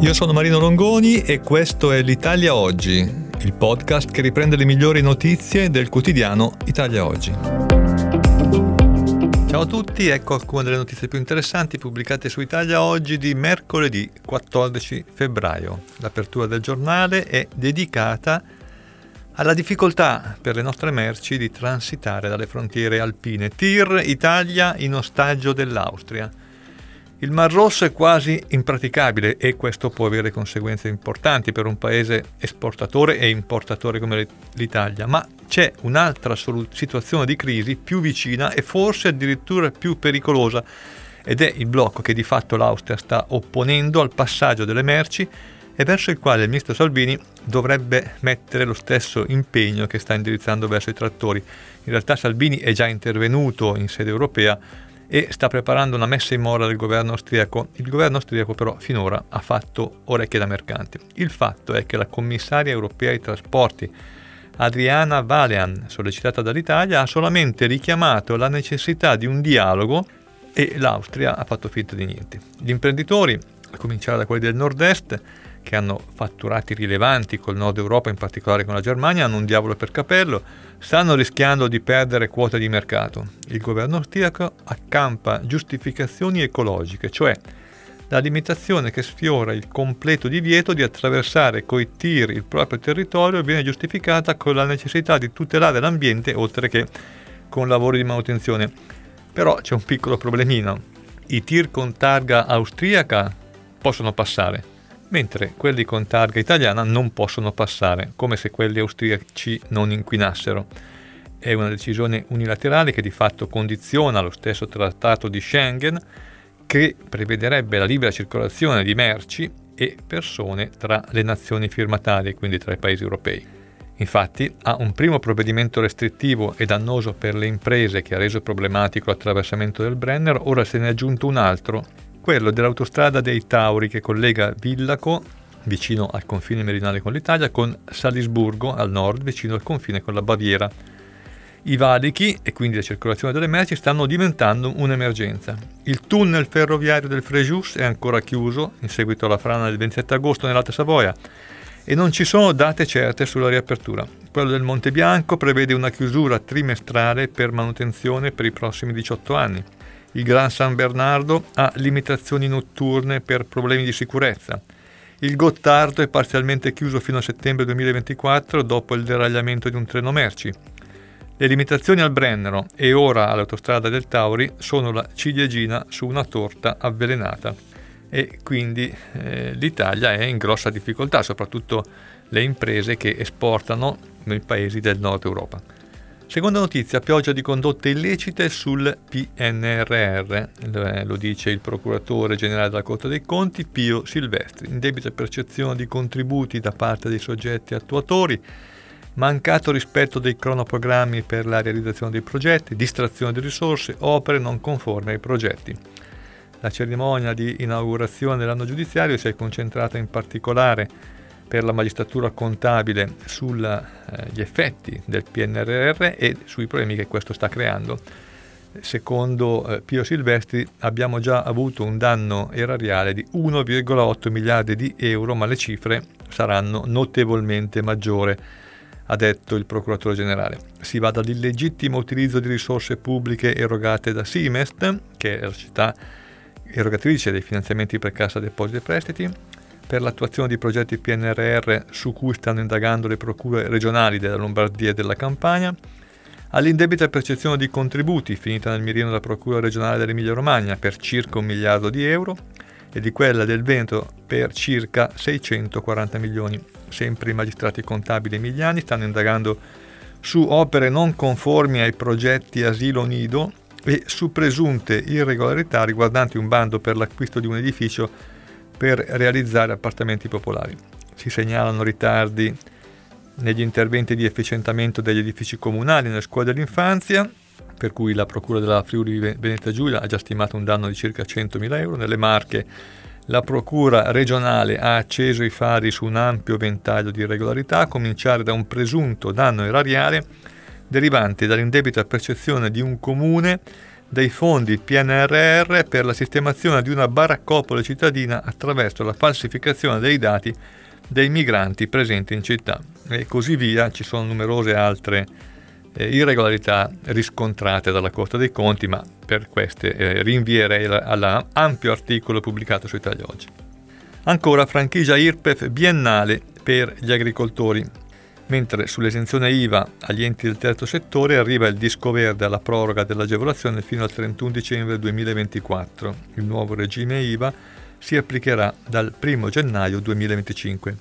Io sono Marino Longoni e questo è l'Italia Oggi, il podcast che riprende le migliori notizie del quotidiano Italia Oggi. Ciao a tutti, ecco alcune delle notizie più interessanti pubblicate su Italia Oggi di mercoledì 14 febbraio. L'apertura del giornale è dedicata alla difficoltà per le nostre merci di transitare dalle frontiere alpine. TIR Italia in ostaggio dell'Austria. Il Mar Rosso è quasi impraticabile e questo può avere conseguenze importanti per un paese esportatore e importatore come l'Italia, ma c'è un'altra situazione di crisi più vicina e forse addirittura più pericolosa ed è il blocco che di fatto l'Austria sta opponendo al passaggio delle merci e verso il quale il ministro Salvini dovrebbe mettere lo stesso impegno che sta indirizzando verso i trattori. In realtà Salvini è già intervenuto in sede europea e sta preparando una messa in mora del governo austriaco. Il governo austriaco però finora ha fatto orecchie da mercante. Il fatto è che la commissaria europea ai trasporti Adriana Valean, sollecitata dall'Italia, ha solamente richiamato la necessità di un dialogo e l'Austria ha fatto finta di niente. Gli imprenditori, a cominciare da quelli del nord-est, che hanno fatturati rilevanti col nord Europa, in particolare con la Germania, hanno un diavolo per capello, stanno rischiando di perdere quote di mercato. Il governo austriaco accampa giustificazioni ecologiche, cioè la limitazione che sfiora il completo divieto di attraversare coi tir il proprio territorio viene giustificata con la necessità di tutelare l'ambiente oltre che con lavori di manutenzione. Però c'è un piccolo problemino. I tir con targa austriaca possono passare, mentre quelli con targa italiana non possono passare, come se quelli austriaci non inquinassero. È una decisione unilaterale che di fatto condiziona lo stesso trattato di Schengen che prevederebbe la libera circolazione di merci e persone tra le nazioni firmatarie, quindi tra i paesi europei. Infatti, a un primo provvedimento restrittivo e dannoso per le imprese che ha reso problematico l'attraversamento del Brenner, ora se ne è aggiunto un altro quello dell'autostrada dei Tauri che collega Villaco, vicino al confine meridionale con l'Italia, con Salisburgo al nord, vicino al confine con la Baviera. I valichi e quindi la circolazione delle merci stanno diventando un'emergenza. Il tunnel ferroviario del Frejus è ancora chiuso in seguito alla frana del 27 agosto nell'Alta Savoia e non ci sono date certe sulla riapertura. Quello del Monte Bianco prevede una chiusura trimestrale per manutenzione per i prossimi 18 anni. Il Gran San Bernardo ha limitazioni notturne per problemi di sicurezza. Il Gottardo è parzialmente chiuso fino a settembre 2024 dopo il deragliamento di un treno merci. Le limitazioni al Brennero e ora all'autostrada del Tauri sono la ciliegina su una torta avvelenata e quindi eh, l'Italia è in grossa difficoltà, soprattutto le imprese che esportano nei paesi del nord Europa. Seconda notizia, pioggia di condotte illecite sul PNRR, lo dice il procuratore generale della Corte dei Conti Pio Silvestri, indebita percezione di contributi da parte dei soggetti attuatori, mancato rispetto dei cronoprogrammi per la realizzazione dei progetti, distrazione di risorse, opere non conformi ai progetti. La cerimonia di inaugurazione dell'anno giudiziario si è concentrata in particolare per la magistratura contabile sugli eh, effetti del PNRR e sui problemi che questo sta creando. Secondo eh, Pio Silvestri abbiamo già avuto un danno erariale di 1,8 miliardi di euro, ma le cifre saranno notevolmente maggiori, ha detto il procuratore generale. Si va dall'illegittimo utilizzo di risorse pubbliche erogate da Simest, che è la città erogatrice dei finanziamenti per Cassa Depositi e Prestiti, per l'attuazione di progetti PNRR su cui stanno indagando le procure regionali della Lombardia e della Campania, all'indebita percezione di contributi finita nel mirino della Procura regionale dell'Emilia Romagna per circa un miliardo di euro e di quella del Veneto per circa 640 milioni. Sempre i magistrati contabili emiliani stanno indagando su opere non conformi ai progetti asilo nido e su presunte irregolarità riguardanti un bando per l'acquisto di un edificio per realizzare appartamenti popolari. Si segnalano ritardi negli interventi di efficientamento degli edifici comunali nelle scuole dell'infanzia, per cui la Procura della Friuli Venezia Giulia ha già stimato un danno di circa 100.000 euro. Nelle Marche la Procura regionale ha acceso i fari su un ampio ventaglio di irregolarità, a cominciare da un presunto danno erariale derivante dall'indebita percezione di un comune dei fondi PNRR per la sistemazione di una baraccopoli cittadina attraverso la falsificazione dei dati dei migranti presenti in città e così via. Ci sono numerose altre eh, irregolarità riscontrate dalla Corte dei Conti, ma per queste eh, rinvierei all'ampio articolo pubblicato su Italia Oggi. Ancora franchigia IRPEF biennale per gli agricoltori mentre sull'esenzione IVA agli enti del terzo settore arriva il disco verde alla proroga dell'agevolazione fino al 31 dicembre 2024. Il nuovo regime IVA si applicherà dal 1 gennaio 2025.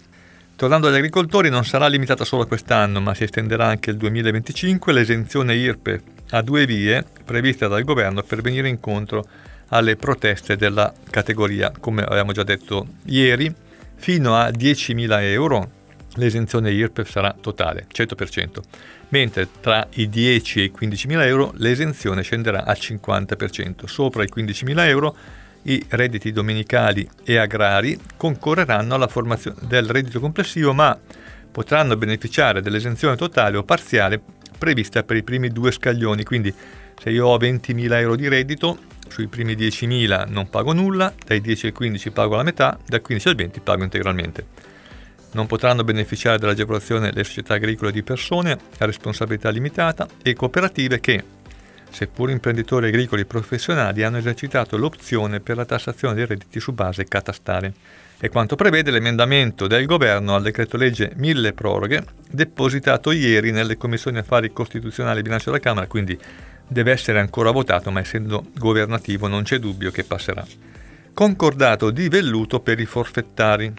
Tornando agli agricoltori, non sarà limitata solo a quest'anno, ma si estenderà anche il 2025 l'esenzione IRPE a due vie prevista dal governo per venire incontro alle proteste della categoria, come avevamo già detto ieri, fino a 10.000 euro l'esenzione IRPEF sarà totale, 100%, mentre tra i 10 e i 15.000 euro l'esenzione scenderà al 50%. Sopra i 15.000 euro i redditi domenicali e agrari concorreranno alla formazione del reddito complessivo, ma potranno beneficiare dell'esenzione totale o parziale prevista per i primi due scaglioni. Quindi se io ho 20.000 euro di reddito, sui primi 10.000 non pago nulla, dai 10 ai 15 pago la metà, dal 15 al 20 pago integralmente. Non potranno beneficiare dell'agevolazione le società agricole di persone a responsabilità limitata e cooperative che, seppur imprenditori agricoli professionali, hanno esercitato l'opzione per la tassazione dei redditi su base catastale. È quanto prevede l'emendamento del governo al decreto legge mille proroghe, depositato ieri nelle commissioni affari costituzionali e bilancio della Camera, quindi deve essere ancora votato, ma essendo governativo non c'è dubbio che passerà. Concordato di velluto per i forfettari.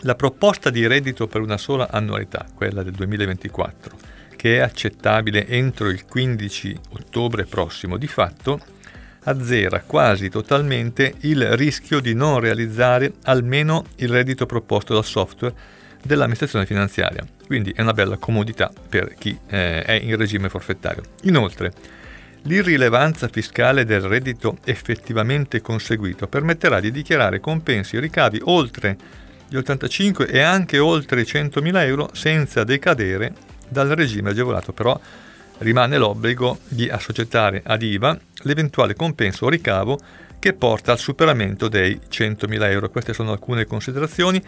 La proposta di reddito per una sola annualità, quella del 2024, che è accettabile entro il 15 ottobre prossimo, di fatto azzera quasi totalmente il rischio di non realizzare almeno il reddito proposto dal software dell'amministrazione finanziaria. Quindi è una bella comodità per chi eh, è in regime forfettario. Inoltre, l'irrilevanza fiscale del reddito effettivamente conseguito permetterà di dichiarare compensi e ricavi oltre gli 85 e anche oltre i 100.000 euro senza decadere dal regime agevolato, però rimane l'obbligo di assoggettare ad IVA l'eventuale compenso o ricavo che porta al superamento dei 100.000 euro. Queste sono alcune considerazioni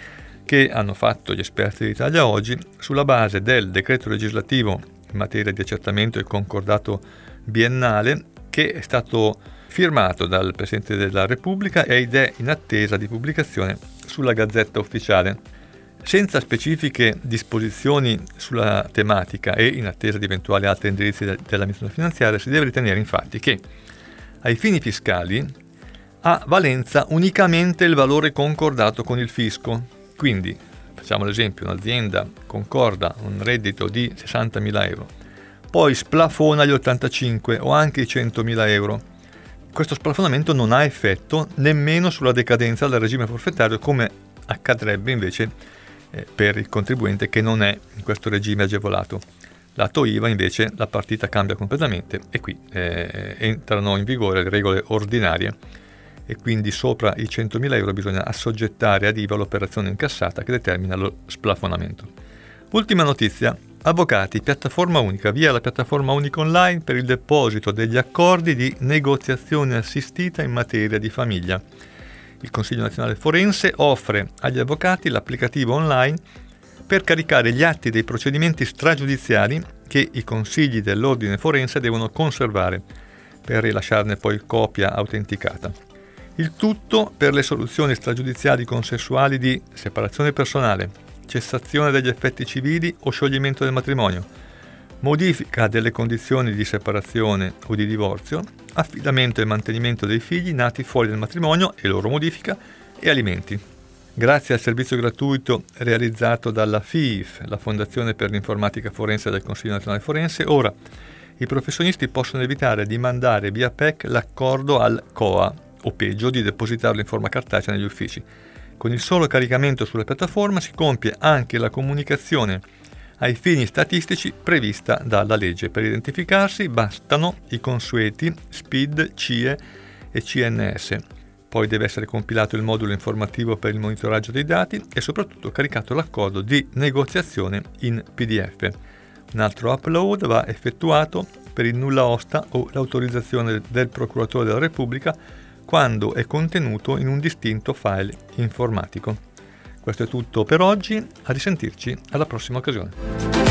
che hanno fatto gli esperti d'Italia oggi sulla base del decreto legislativo in materia di accertamento e concordato biennale che è stato firmato dal Presidente della Repubblica ed è in attesa di pubblicazione sulla Gazzetta Ufficiale. Senza specifiche disposizioni sulla tematica e in attesa di eventuali altri indirizzi dell'amministrazione finanziaria, si deve ritenere infatti che ai fini fiscali ha valenza unicamente il valore concordato con il fisco. Quindi, facciamo l'esempio, un'azienda concorda un reddito di 60.000 euro, poi splafona gli 85 o anche i 100.000 euro questo splafonamento non ha effetto nemmeno sulla decadenza del regime forfettario come accadrebbe invece eh, per il contribuente che non è in questo regime agevolato. Lato IVA invece la partita cambia completamente e qui eh, entrano in vigore le regole ordinarie e quindi sopra i 100.000 euro bisogna assoggettare ad IVA l'operazione incassata che determina lo splafonamento. Ultima notizia, Avvocati, piattaforma unica, via la piattaforma unica online per il deposito degli accordi di negoziazione assistita in materia di famiglia. Il Consiglio nazionale forense offre agli avvocati l'applicativo online per caricare gli atti dei procedimenti stragiudiziali che i consigli dell'ordine forense devono conservare per rilasciarne poi copia autenticata. Il tutto per le soluzioni stragiudiziali consensuali di separazione personale, cessazione degli effetti civili o scioglimento del matrimonio, modifica delle condizioni di separazione o di divorzio, affidamento e mantenimento dei figli nati fuori del matrimonio e loro modifica e alimenti. Grazie al servizio gratuito realizzato dalla FIF, la Fondazione per l'informatica forense del Consiglio nazionale forense, ora i professionisti possono evitare di mandare via PEC l'accordo al COA o peggio di depositarlo in forma cartacea negli uffici. Con il solo caricamento sulla piattaforma si compie anche la comunicazione ai fini statistici prevista dalla legge. Per identificarsi bastano i consueti SPID, CIE e CNS. Poi deve essere compilato il modulo informativo per il monitoraggio dei dati e soprattutto caricato l'accordo di negoziazione in PDF. Un altro upload va effettuato per il nulla osta o l'autorizzazione del procuratore della Repubblica quando è contenuto in un distinto file informatico. Questo è tutto per oggi, a risentirci alla prossima occasione.